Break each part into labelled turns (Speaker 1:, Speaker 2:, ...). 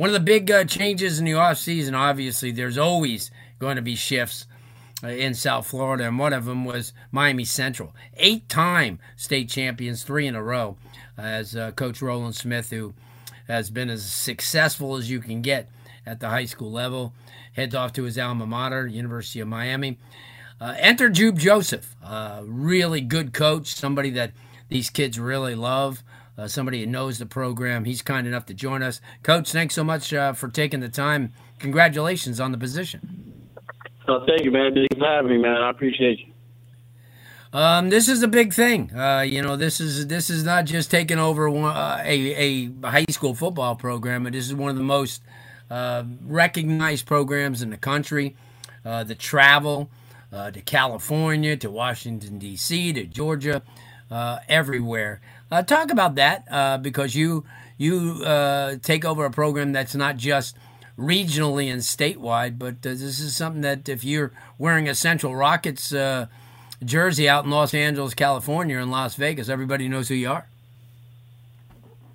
Speaker 1: One of the big uh, changes in the offseason, obviously, there's always going to be shifts uh, in South Florida, and one of them was Miami Central. Eight time state champions, three in a row, as uh, Coach Roland Smith, who has been as successful as you can get at the high school level, heads off to his alma mater, University of Miami. Uh, enter Jube Joseph, uh, really good coach, somebody that these kids really love, uh, somebody who knows the program. He's kind enough to join us. Coach, thanks so much uh, for taking the time. Congratulations on the position.
Speaker 2: Oh, thank you, man. Thanks for having me, man. I appreciate you.
Speaker 1: Um, this is a big thing. Uh, you know, this is this is not just taking over one, uh, a a high school football program, but this is one of the most uh, recognized programs in the country. Uh, the travel uh, to California, to Washington D.C., to Georgia, everywhere. talk about that because you you take over a program that's not just regionally and statewide, but this is something that if you're wearing a Central Rockets jersey out in Los Angeles, California, and Las Vegas, everybody knows who you are.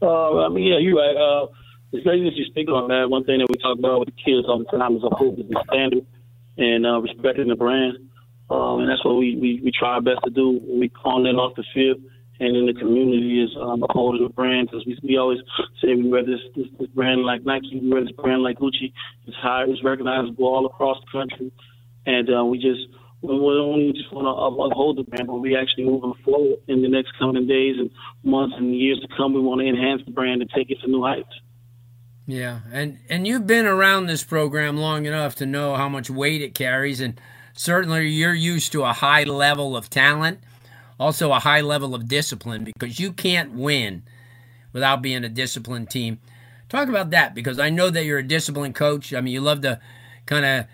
Speaker 2: Uh, I mean, yeah, you're right. Uh, it's great that you speak on that. One thing that we talk about with the kids all the time is is the standard and uh, respecting the brand. Um, and that's what we, we, we try our best to do we on and off the field and in the community is um, upholding the brand because we, we always say we wear this, this, this brand like Nike, we wear this brand like Gucci. It's high, it's recognizable all across the country. And uh, we just we only just want to uphold the brand, but we actually moving forward in the next coming days and months and years to come. We want to enhance the brand and take it to new heights.
Speaker 1: Yeah, and and you've been around this program long enough to know how much weight it carries, and certainly you're used to a high level of talent, also a high level of discipline, because you can't win without being a disciplined team. Talk about that because I know that you're a disciplined coach. I mean, you love to kind of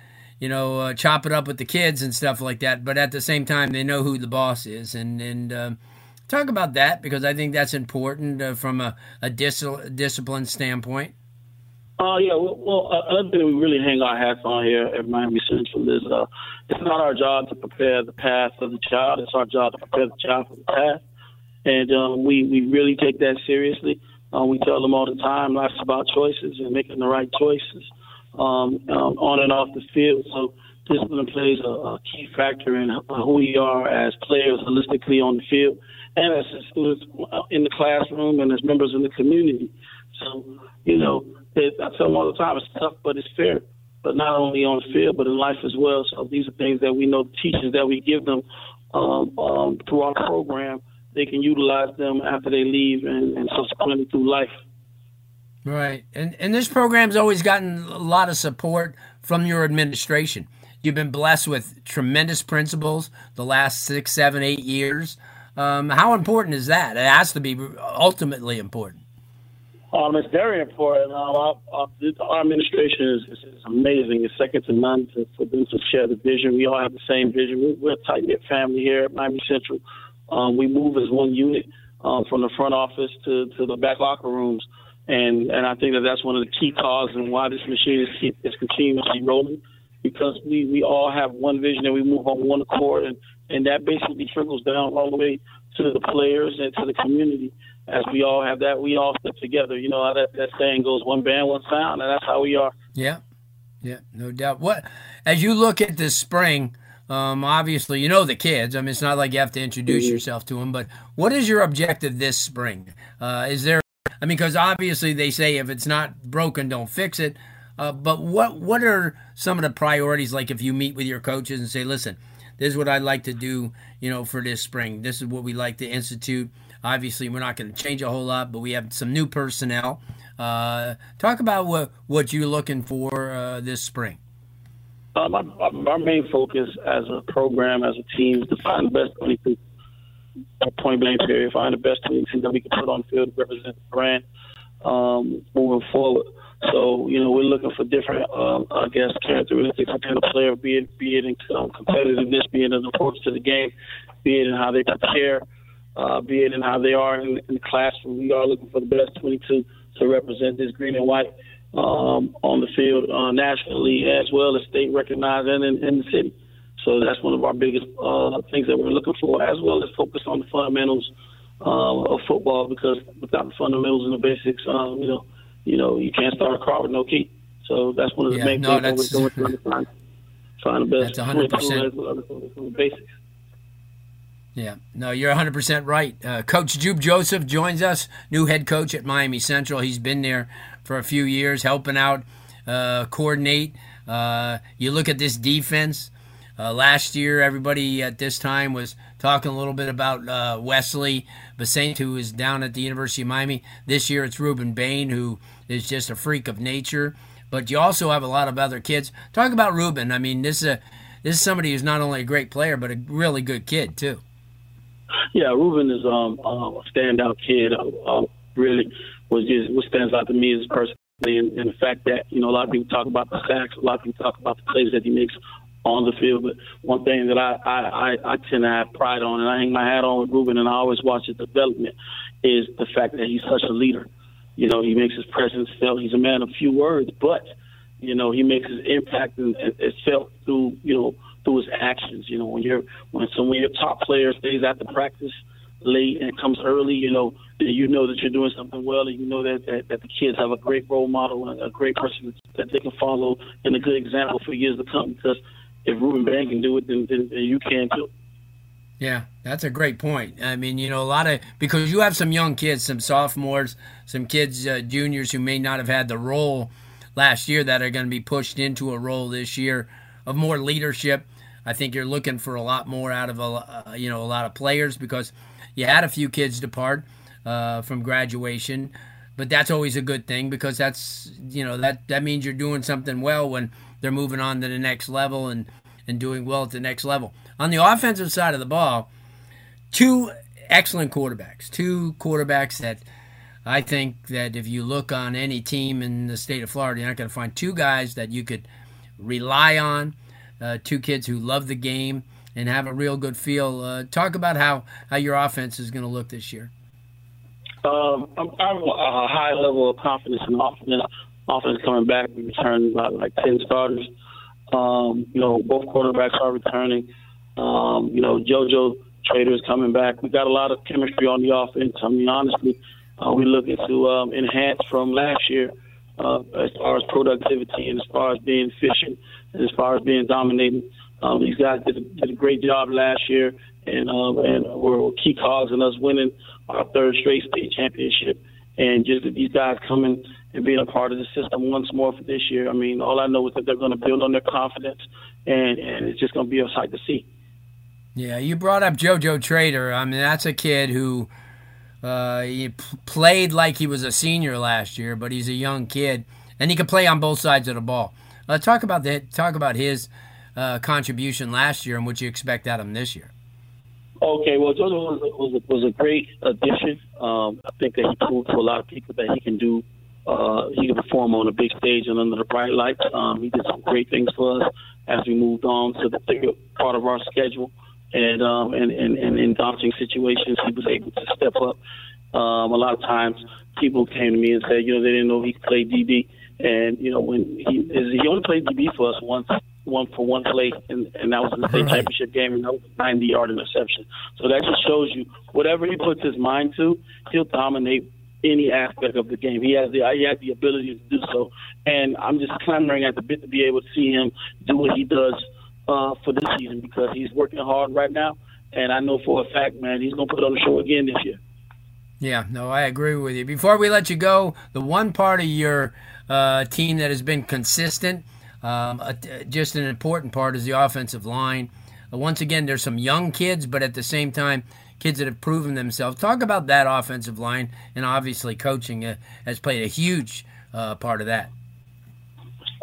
Speaker 1: you know, uh, chop it up with the kids and stuff like that. But at the same time, they know who the boss is, and and um, talk about that because I think that's important uh, from a, a dis- discipline standpoint.
Speaker 2: Oh uh, yeah, well, uh, another thing we really hang our hats on here at Miami Central is uh, it's not our job to prepare the path of the child; it's our job to prepare the child for the path, and um, we we really take that seriously. Uh, we tell them all the time, life's about choices and making the right choices um, um, on and off the field. So discipline plays a, a key factor in who we are as players holistically on the field and as students in the classroom and as members in the community. So, you know, I tell them all the time, it's tough, but it's fair. But not only on the field, but in life as well. So these are things that we know, the teachers that we give them um, um, through our program, they can utilize them after they leave and, and subsequently through life.
Speaker 1: Right. And and this program's always gotten a lot of support from your administration. You've been blessed with tremendous principals the last six, seven, eight years. Um, how important is that? It has to be ultimately important.
Speaker 2: Um, it's very important. Um, our, our, our, administration is, is, amazing. It's second to none to, for them to share the vision. We all have the same vision. We're, we're a tight knit family here at Miami Central. Um, we move as one unit um, from the front office to, to the back locker rooms. And and I think that that's one of the key causes and why this machine is, is continuously rolling because we, we all have one vision and we move on one accord and, and that basically trickles down all the way to the players and to the community. As we all have that, we all step together. You know how that, that saying goes, one band, one sound, and that's how we are.
Speaker 1: Yeah, yeah, no doubt. What as you look at this spring, um, obviously you know the kids. I mean, it's not like you have to introduce mm-hmm. yourself to them, but what is your objective this spring? Uh, is there I mean, because obviously they say if it's not broken, don't fix it. Uh, but what what are some of the priorities? Like if you meet with your coaches and say, "Listen, this is what I'd like to do," you know, for this spring. This is what we like to institute. Obviously, we're not going to change a whole lot, but we have some new personnel. Uh, talk about what what you're looking for uh, this spring.
Speaker 2: Um, our, our, main focus as a program, as a team, is to find the best 22 point blank period, find the best teams that we can put on field to represent the brand um, moving forward. So you know we're looking for different, um, I guess, characteristics within a player, be it be it in um, competitiveness, be it in approach to the game, be it in how they prepare, uh, be it in how they are in, in the classroom. We are looking for the best 22 to represent this green and white um, on the field uh, nationally as well as state recognized and in, in the city. So that's one of our biggest uh, things that we're looking for, as well as focus on the fundamentals um, of football because without the fundamentals and the basics, um, you know, you know, you can't start a car with no key. So that's one of the
Speaker 1: yeah,
Speaker 2: main
Speaker 1: no,
Speaker 2: things we're doing, trying to find, the best.
Speaker 1: That's 100%.
Speaker 2: the basics.
Speaker 1: Yeah, no, you're 100% right. Uh, coach Jube Joseph joins us, new head coach at Miami Central. He's been there for a few years, helping out, uh, coordinate. Uh, you look at this defense. Uh, last year, everybody at this time was talking a little bit about uh, Wesley Bissainthe, who is down at the University of Miami. This year, it's Rueben Bain, who is just a freak of nature. But you also have a lot of other kids. Talk about Rueben. I mean, this is a this is somebody who's not only a great player, but a really good kid too.
Speaker 2: Yeah, Rueben is um, um, a standout kid. Uh, really, was just what stands out to me is personally, and, and the fact that you know a lot of people talk about the sacks, a lot of people talk about the plays that he makes on the field. But one thing that I, I, I, I tend to have pride on, and I hang my hat on with Rueben, and I always watch his development, is the fact that he's such a leader. You know, he makes his presence felt. He's a man of few words, but you know, he makes his impact and it's felt through you know through his actions. You know, when you're when some of your top player stays at the practice late and comes early, you know, that you know that you're doing something well, and you know that, that that the kids have a great role model and a great person that they can follow and a good example for years to come. Because if Rueben Bain can do it, then, then, then you can too.
Speaker 1: Yeah, that's a great point. I mean, you know, a lot of because you have some young kids, some sophomores, some kids, uh, juniors who may not have had the role last year that are going to be pushed into a role this year of more leadership. I think you're looking for a lot more out of a uh, you know a lot of players because you had a few kids depart uh, from graduation, but that's always a good thing because that's you know that that means you're doing something well when they're moving on to the next level and and doing well at the next level. On the offensive side of the ball, two excellent quarterbacks, two quarterbacks that I think that if you look on any team in the state of Florida, you're not going to find two guys that you could rely on, uh, two kids who love the game and have a real good feel. Uh, talk about how, how your offense is going to look this year.
Speaker 2: Um, I'm, a high level of confidence in offense. Offense coming back. We returned about like ten starters. Um, you know, both quarterbacks are returning. Um, you know, JoJo Trader is coming back. We got a lot of chemistry on the offense. I mean, honestly, uh, we're looking to um, enhance from last year uh, as far as productivity and as far as being efficient and as far as being dominating. Um, these guys did a, did a great job last year, and um, and were key cogs in us winning our third straight state championship. And just these guys coming and being a part of the system once more for this year. I mean, all I know is that they're going to build on their confidence, and and it's just going to be a sight to see.
Speaker 1: Yeah, you brought up JoJo Trader. I mean, that's a kid who uh, he p- played like he was a senior last year, but he's a young kid, and he can play on both sides of the ball. Uh, talk about that. Talk about his uh, contribution last year and what you expect out of him this year.
Speaker 2: Okay, well, JoJo was, was, a, was a great addition. Um, I think that he proved to a lot of people that he can do uh, he can perform on a big stage and under the bright lights. Um, he did some great things for us as we moved on to the bigger part of our schedule. And, um, and, and, and in daunting situations, he was able to step up. Um, a lot of times, people came to me and said, you know, they didn't know he could play DB. And you know, when he is he only played DB for us once, one for one play, and, and that was in the state championship game, and that was a 90 yard interception. So that just shows you whatever he puts his mind to, he'll dominate any aspect of the game. He has the he has the ability to do so, and I'm just clamoring at the bit to be able to see him do what he does uh, for this season because he's working hard right now, and I know for a fact, man, he's gonna put on the show again this year.
Speaker 1: Yeah, no, I agree with you. Before we let you go, the one part of your uh, team that has been consistent, um, uh, just an important part, is the offensive line. Uh, once again, there's some young kids, but at the same time, kids that have proven themselves. Talk about that offensive line, and obviously coaching uh, has played a huge uh, part of that.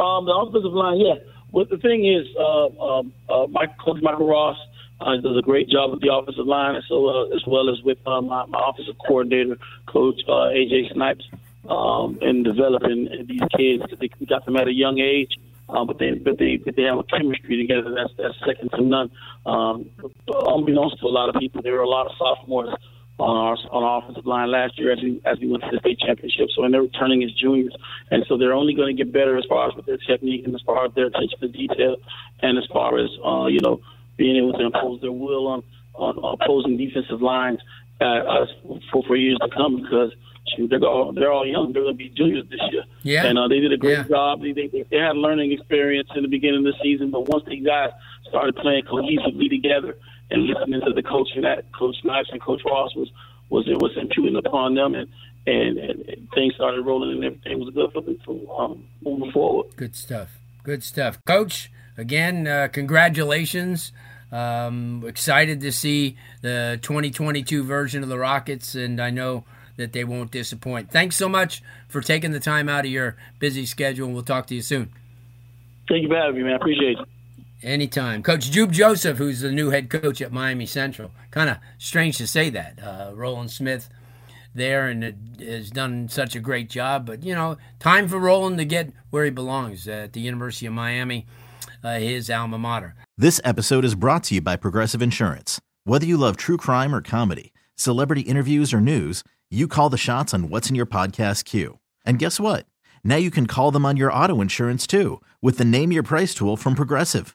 Speaker 2: Um, the offensive line, yeah. But the thing is, uh, um, uh, my coach Michael Ross uh, does a great job with the offensive line, so uh, as well as with uh, my, my offensive coordinator, Coach uh, AJ Snipes. um, in developing these kids. They got them at a young age. Uh, but they but they but they have a chemistry together that's that's second to none. Um, unbeknownst to a lot of people, there were a lot of sophomores on our on our offensive line last year as we as we went to the state championship. So and they're returning as juniors, and so they're only going to get better as far as with their technique and as far as their attention to detail, and as far as uh, you know being able to impose their will on on opposing defensive lines uh, for for years to come because shoot, they're all they're all young. They're going to be juniors this year.
Speaker 1: Yeah,
Speaker 2: and uh, they did a great
Speaker 1: yeah.
Speaker 2: job. They, they they had learning experience in the beginning of the season, but once these guys started playing cohesively together and listening to the coaching that Coach Snipes and Coach Ross was was it was imputing upon them, and, and and things started rolling, and everything was good for them from um, moving forward.
Speaker 1: Good stuff. Good stuff, Coach. Again, uh, congratulations. Um, excited to see the 2022 version of the Rockets, and I know that they won't disappoint. Thanks so much for taking the time out of your busy schedule, and we'll talk to you soon.
Speaker 2: Thank you for having me, man. I appreciate it.
Speaker 1: Anytime. Coach Jube Joseph, who's the new head coach at Miami Central. Kind of strange to say that. Uh, Roland Smith there and has done such a great job. But, you know, time for Roland to get where he belongs at the University of Miami, uh, his alma mater.
Speaker 3: This episode is brought to you by Progressive Insurance. Whether you love true crime or comedy, celebrity interviews or news, you call the shots on what's in your podcast queue. And guess what? Now you can call them on your auto insurance too with the Name Your Price tool from Progressive.